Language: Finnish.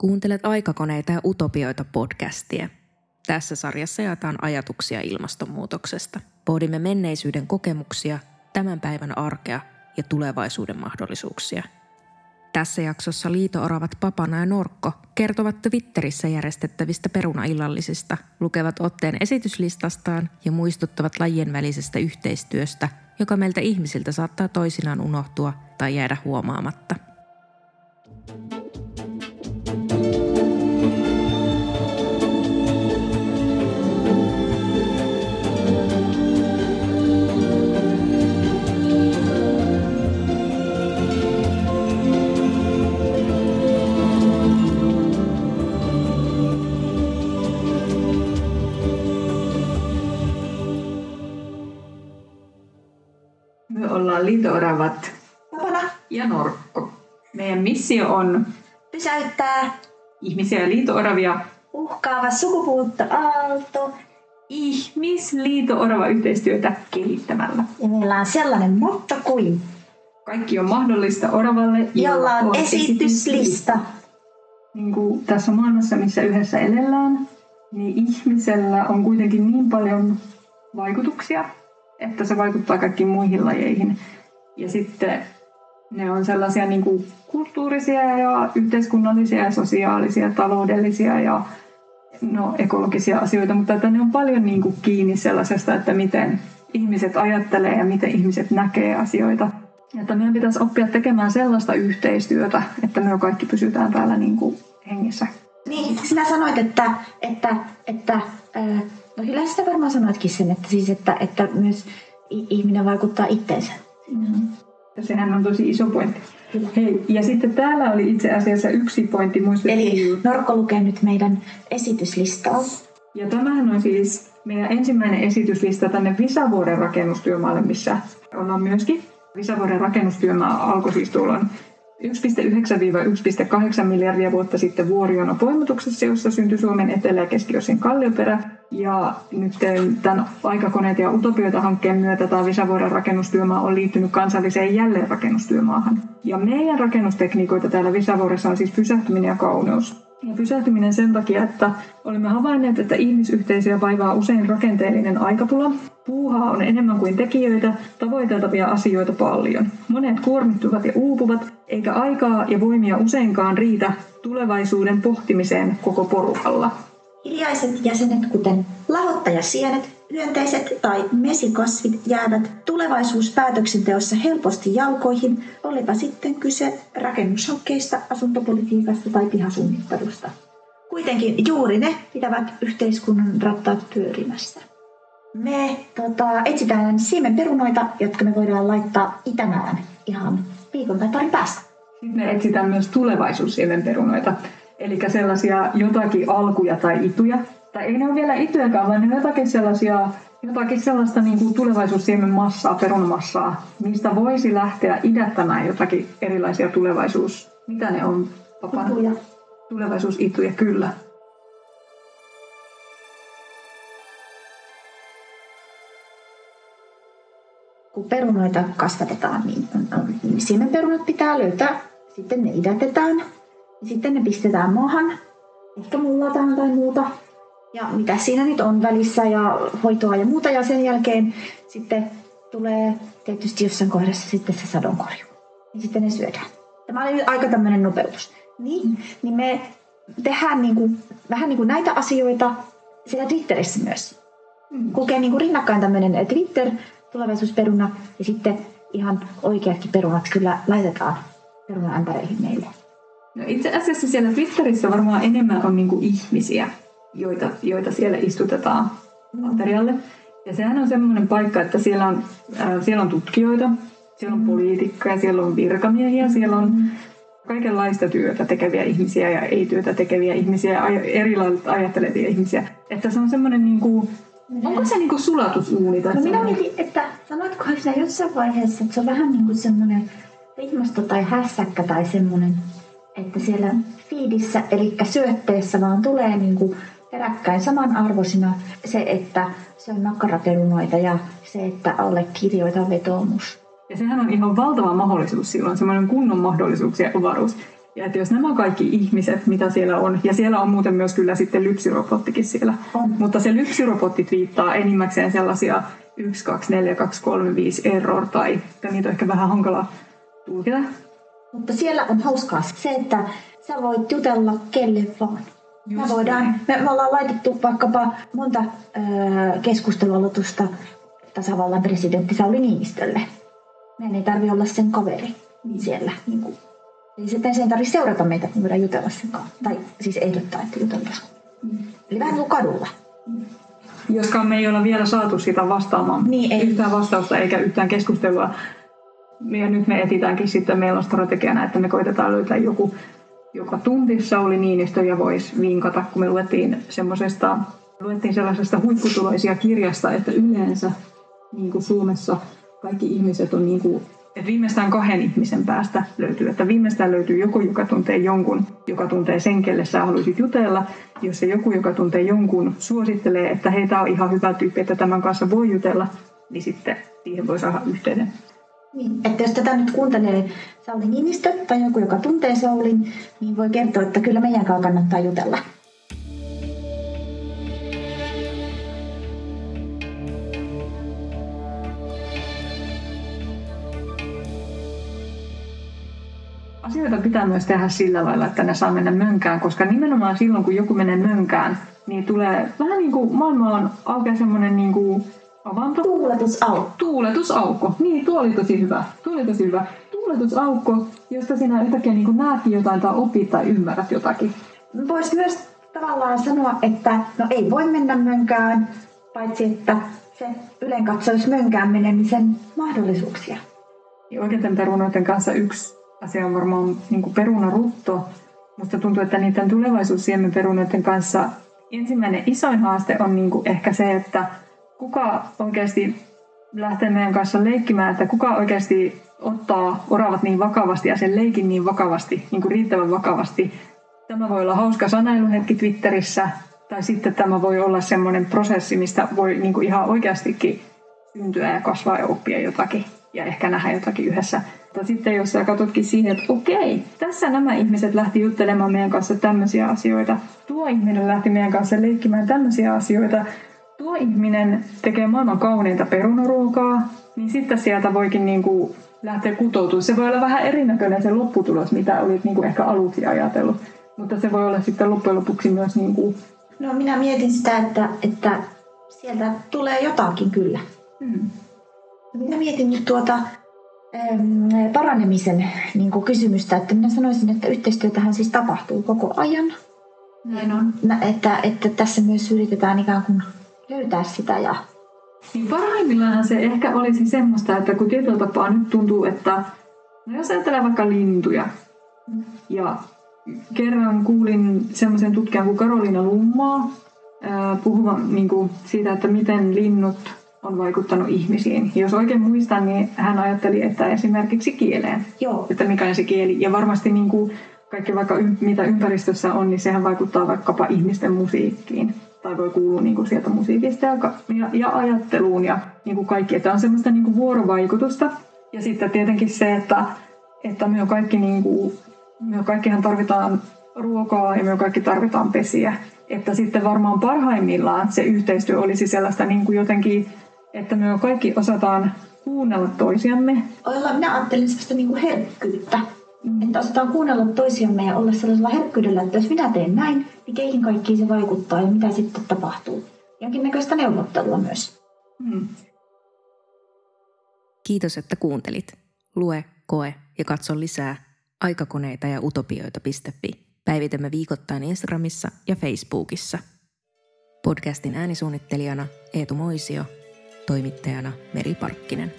Kuuntelet Aikakoneita ja utopioita podcastia. Tässä sarjassa jaetaan ajatuksia ilmastonmuutoksesta. Pohdimme menneisyyden kokemuksia, tämän päivän arkea ja tulevaisuuden mahdollisuuksia. Tässä jaksossa liitooravat Papana ja Norkko kertovat Twitterissä järjestettävistä perunaillallisista, lukevat otteen esityslistastaan ja muistuttavat lajien välisestä yhteistyöstä, joka meiltä ihmisiltä saattaa toisinaan unohtua tai jäädä huomaamatta – liito-oravat Tapana ja Norkko. Meidän missio on pysäyttää ihmisiä ja liito-oravia uhkaava sukupuuttoaalto ihmis-liito-orava yhteistyötä kehittämällä. Ja meillä on sellainen motto kuin Kaikki on mahdollista oravalle, jolla on esityslista. Niin kuin tässä maailmassa, missä yhdessä elellään, niin ihmisellä on kuitenkin niin paljon vaikutuksia, että se vaikuttaa kaikkiin muihin lajeihin. Ja sitten ne on sellaisia niin kuin kulttuurisia ja yhteiskunnallisia ja sosiaalisia, taloudellisia ja no, ekologisia asioita, mutta että ne on paljon niin kuin kiinni sellaisesta, että miten ihmiset ajattelee ja miten ihmiset näkee asioita. Että meidän pitäisi oppia tekemään sellaista yhteistyötä, että me kaikki pysytään täällä niin kuin hengissä. Niin, sinä sanoit, että, että, että no kyllä sitä varmaan sanoitkin sen, että, siis, että, että myös ihminen vaikuttaa itteensä. Mm. Ja sehän on tosi iso pointti. Hei, ja sitten täällä oli itse asiassa yksi pointti. Eli Norkko lukee nyt meidän esityslistaa. Ja tämähän on siis meidän ensimmäinen esityslista tänne Visavuoren rakennustyömaalle, missä ollaan myöskin. Visavuoren rakennustyömaa alkoi siis tuolla 1,9-1,8 miljardia vuotta sitten Vuoriona poimutuksessa, jossa syntyi Suomen etelä- ja keskiosin kallioperä. Ja nyt tämän aikakoneet ja utopioita hankkeen myötä tämä Visavuoren rakennustyömaa on liittynyt kansalliseen jälleenrakennustyömaahan. Ja meidän rakennustekniikoita täällä Visavuoressa on siis pysähtyminen ja kauneus. Ja pysähtyminen sen takia, että olimme havainneet, että ihmisyhteisöjä vaivaa usein rakenteellinen aikapula. Puuhaa on enemmän kuin tekijöitä, tavoiteltavia asioita paljon. Monet kuormittuvat ja uupuvat, eikä aikaa ja voimia useinkaan riitä tulevaisuuden pohtimiseen koko porukalla. Hiljaiset jäsenet, kuten lahottajasienet, hyönteiset tai mesikasvit jäävät tulevaisuuspäätöksenteossa helposti jalkoihin, olipa sitten kyse rakennushankkeista, asuntopolitiikasta tai pihasuunnittelusta. Kuitenkin juuri ne pitävät yhteiskunnan rattaat pyörimässä. Me tota, etsitään siemenperunoita, jotka me voidaan laittaa itämään ihan viikon tai parin päästä. Sitten me etsitään myös tulevaisuussiemenperunoita, eli sellaisia jotakin alkuja tai ituja, tai ei ne ole vielä itujakaan, vaan ne on jotakin sellaisia jotakin sellaista niin kuin tulevaisuussiemen massaa, perunamassaa, mistä voisi lähteä idättämään jotakin erilaisia tulevaisuus... Mitä ne on, papa? Ituja. Tulevaisuusituja, kyllä. Kun perunoita kasvatetaan, niin, niin siemenperunat pitää löytää. Sitten ne idätetään. Sitten ne pistetään maahan. Ehkä mullataan tai muuta ja mitä siinä nyt on välissä ja hoitoa ja muuta. Ja sen jälkeen sitten tulee tietysti jossain kohdassa sitten se sadonkorju. Ja sitten ne syödään. Tämä oli aika tämmöinen nopeutus. Niin, mm. niin me tehdään niin kuin, vähän niin kuin näitä asioita siellä Twitterissä myös. Mm. Kulkee niin kuin rinnakkain tämmöinen Twitter, tulevaisuusperuna ja sitten ihan oikeatkin perunat kyllä laitetaan perunaämpäreihin meille. No itse asiassa siellä Twitterissä varmaan enemmän on niin ihmisiä joita, joita siellä istutetaan materiaalle. Ja sehän on semmoinen paikka, että siellä on, äh, siellä on tutkijoita, siellä on poliitikkoja, siellä on virkamiehiä, siellä on kaikenlaista työtä tekeviä ihmisiä ja ei-työtä tekeviä ihmisiä ja erilaisia ajattelevia ihmisiä. Että se on semmoinen niin kuin, Onko se niin kuin sulatusuuni? Tai no minä mietin, että sanoitko sinä jossain vaiheessa, että se on vähän niin kuin semmoinen ilmasto tai hässäkkä tai semmoinen, että siellä fiidissä, eli syötteessä vaan tulee niin kuin peräkkäin samanarvoisina se, että se on makkaraperunoita ja se, että alle kirjoita vetoomus. Ja sehän on ihan valtava mahdollisuus silloin, semmoinen kunnon mahdollisuuksien avaruus. Ja että jos nämä kaikki ihmiset, mitä siellä on, ja siellä on muuten myös kyllä sitten lypsyrobottikin siellä, On. mutta se lypsyrobotti viittaa enimmäkseen sellaisia 1, 2, 4, 2, 3, 5 error, tai tai niitä on ehkä vähän hankala tulkita. Mutta siellä on hauskaa se, että sä voit jutella kelle vaan. Me, voidaan, näin. me, me ollaan laitettu vaikkapa monta keskustelualoitusta tasavallan presidentti Sauli Niinistölle. Meidän ei tarvi olla sen kaveri siellä. Niin kuin. Eli sitten sen tarvitse seurata meitä, me voidaan jutella sen kanssa. Tai siis ehdottaa, että jutellaan. Eli vähän kuin kadulla. Joskaan me ei olla vielä saatu sitä vastaamaan Niin, ei. yhtään vastausta eikä yhtään keskustelua. Ja nyt me etitäänkin sitten, meillä on strategiana, että me koitetaan löytää joku, joka tuntisi Sauli Niinistö ja voisi vinkata, kun me luettiin semmoisesta, luettiin sellaisesta huipputuloisia kirjasta, että yleensä niin kuin Suomessa kaikki ihmiset on niin kuin, että viimeistään kahden ihmisen päästä löytyy, että viimeistään löytyy joku, joka tuntee jonkun, joka tuntee sen, kelle sä haluaisit jutella. Jos se joku, joka tuntee jonkun, suosittelee, että hei, on ihan hyvä tyyppi, että tämän kanssa voi jutella, niin sitten siihen voi saada yhteyden. Niin, että jos tätä nyt kuuntelee Sauli Niinistö tai joku, joka tuntee Saulin, niin voi kertoa, että kyllä meidän kanssa kannattaa jutella. Asioita pitää myös tehdä sillä lailla, että ne saa mennä mönkään, koska nimenomaan silloin, kun joku menee mönkään, niin tulee vähän niin kuin maailmaan aukeaa semmoinen niin kuin avanto. Tuuletusaukko. Tuuletusaukko. Niin, tuo oli tosi hyvä. Tuo oli tosi hyvä. Tuuletusaukko, josta sinä yhtäkkiä niin näetkin jotain tai opit tai ymmärrät jotakin. Voisi myös tavallaan sanoa, että no ei voi mennä mönkään, paitsi että se ylenkatsoisi mönkään menemisen mahdollisuuksia. Ja oikeiden perunoiden kanssa yksi asia on varmaan niin kuin perunarutto. Musta tuntuu, että niiden tulevaisuussiemenperunoiden kanssa ensimmäinen isoin haaste on niin kuin ehkä se, että kuka oikeasti lähtee meidän kanssa leikkimään, että kuka oikeasti ottaa oravat niin vakavasti ja sen leikin niin vakavasti, niin kuin riittävän vakavasti. Tämä voi olla hauska sanailuhetki Twitterissä, tai sitten tämä voi olla semmoinen prosessi, mistä voi niin kuin ihan oikeastikin syntyä ja kasvaa ja oppia jotakin ja ehkä nähdä jotakin yhdessä. Mutta sitten jos sä katsotkin siihen, että okei, tässä nämä ihmiset lähti juttelemaan meidän kanssa tämmöisiä asioita. Tuo ihminen lähti meidän kanssa leikkimään tämmöisiä asioita. Tuo ihminen tekee maailman kauneinta perunaruokaa. Niin sitten sieltä voikin niinku lähteä kutoutumaan. Se voi olla vähän erinäköinen se lopputulos, mitä olit niinku ehkä aluksi ajatellut. Mutta se voi olla sitten loppujen lopuksi myös niinku, No minä mietin sitä, että, että sieltä tulee jotakin kyllä. hmm, Minä mietin nyt tuota paranemisen niin kuin kysymystä, että minä sanoisin, että yhteistyötähän siis tapahtuu koko ajan. näin on. Että, että tässä myös yritetään ikään kuin löytää sitä ja Niin parhaimmillaan se ehkä olisi semmoista, että kun tietyllä tapaa nyt tuntuu, että no jos ajatellaan vaikka lintuja, ja kerran kuulin semmoisen tutkijan kuin Karoliina Lummaa puhuvan niin kuin siitä, että miten linnut on vaikuttanut ihmisiin. Jos oikein muistan, niin hän ajatteli, että esimerkiksi kieleen, joo, että mikä on se kieli. Ja varmasti niin kuin kaikki vaikka mitä ympäristössä on, niin sehän vaikuttaa vaikkapa ihmisten musiikkiin. Tai voi kuulua niin kuin sieltä musiikista ja, ja, ja ajatteluun ja niin kuin kaikki. Että on semmoista niin kuin vuorovaikutusta. Ja sitten tietenkin se, että, että me kaikki, niin kuin, me kaikkihan tarvitaan ruokaa ja me kaikki tarvitaan pesiä. Että sitten varmaan parhaimmillaan se yhteistyö olisi sellaista niin kuin jotenkin, että me kaikki osataan kuunnella toisiamme olla, minä ajattelen sellaista niin kuin herkkyyttä. Että osataan kuunnella toisiamme ja olla sellaisella herkkyydellä, että jos minä teen näin, niin keihin kaikkiin se vaikuttaa ja mitä sitten tapahtuu. Jonkinnäköistä neuvottelua myös. Hmm. Kiitos, että kuuntelit. Lue, koe ja katso lisää aikakoneita ja utopioita.fi. Päivitämme viikoittain Instagramissa ja Facebookissa. Podcastin äänisuunnittelijana Eetu Moisio, toimittajana Meri Parkkinen.